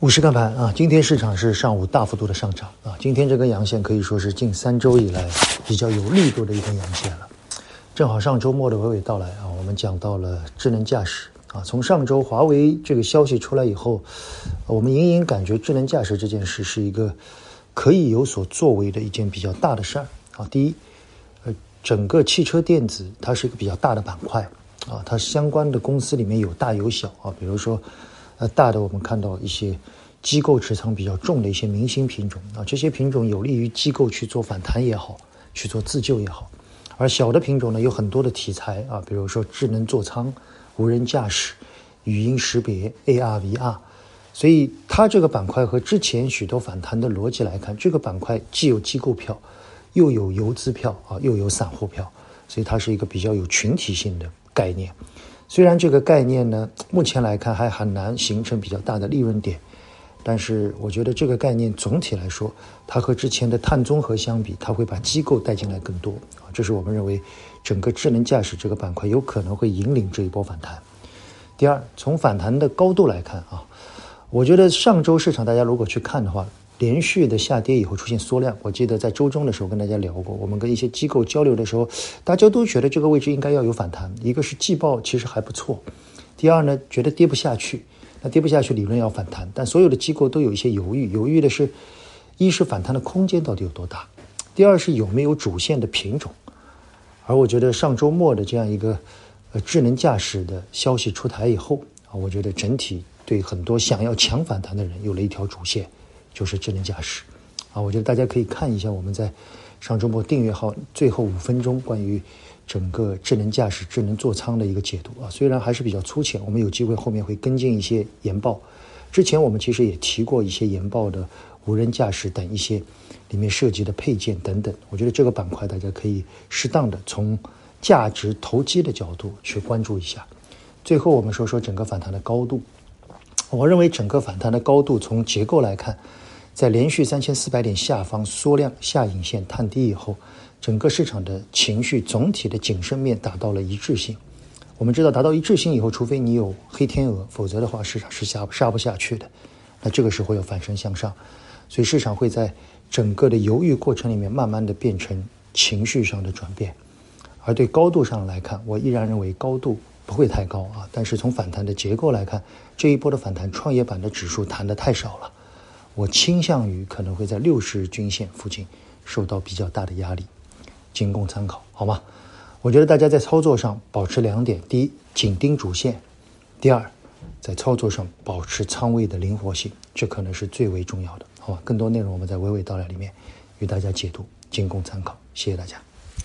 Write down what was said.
五十看盘啊，今天市场是上午大幅度的上涨啊，今天这根阳线可以说是近三周以来比较有力度的一根阳线了。正好上周末的娓娓道来啊，我们讲到了智能驾驶啊，从上周华为这个消息出来以后，我们隐隐感觉智能驾驶这件事是一个可以有所作为的一件比较大的事儿啊。第一，呃，整个汽车电子它是一个比较大的板块啊，它相关的公司里面有大有小啊，比如说。呃，大的我们看到一些机构持仓比较重的一些明星品种啊，这些品种有利于机构去做反弹也好，去做自救也好。而小的品种呢，有很多的题材啊，比如说智能座舱、无人驾驶、语音识别、AR、VR。所以它这个板块和之前许多反弹的逻辑来看，这个板块既有机构票，又有游资票啊，又有散户票，所以它是一个比较有群体性的概念。虽然这个概念呢，目前来看还很难形成比较大的利润点，但是我觉得这个概念总体来说，它和之前的碳综合相比，它会把机构带进来更多啊。这是我们认为整个智能驾驶这个板块有可能会引领这一波反弹。第二，从反弹的高度来看啊，我觉得上周市场大家如果去看的话。连续的下跌以后出现缩量，我记得在周中的时候跟大家聊过，我们跟一些机构交流的时候，大家都觉得这个位置应该要有反弹。一个是季报其实还不错，第二呢觉得跌不下去，那跌不下去理论要反弹，但所有的机构都有一些犹豫，犹豫的是，一是反弹的空间到底有多大，第二是有没有主线的品种。而我觉得上周末的这样一个呃智能驾驶的消息出台以后啊，我觉得整体对很多想要强反弹的人有了一条主线。就是智能驾驶，啊，我觉得大家可以看一下我们在上周末订阅号最后五分钟关于整个智能驾驶、智能座舱的一个解读啊，虽然还是比较粗浅，我们有机会后面会跟进一些研报。之前我们其实也提过一些研报的无人驾驶等一些里面涉及的配件等等，我觉得这个板块大家可以适当的从价值投机的角度去关注一下。最后我们说说整个反弹的高度，我认为整个反弹的高度从结构来看。在连续三千四百点下方缩量下影线探底以后，整个市场的情绪总体的谨慎面达到了一致性。我们知道，达到一致性以后，除非你有黑天鹅，否则的话市场是下杀不下去的。那这个时候要反身向上，所以市场会在整个的犹豫过程里面，慢慢的变成情绪上的转变。而对高度上来看，我依然认为高度不会太高啊。但是从反弹的结构来看，这一波的反弹，创业板的指数弹的太少了。我倾向于可能会在六十日均线附近受到比较大的压力，仅供参考，好吗？我觉得大家在操作上保持两点：第一，紧盯主线；第二，在操作上保持仓位的灵活性，这可能是最为重要的，好吧？更多内容我们在娓娓道来里面与大家解读，仅供参考。谢谢大家。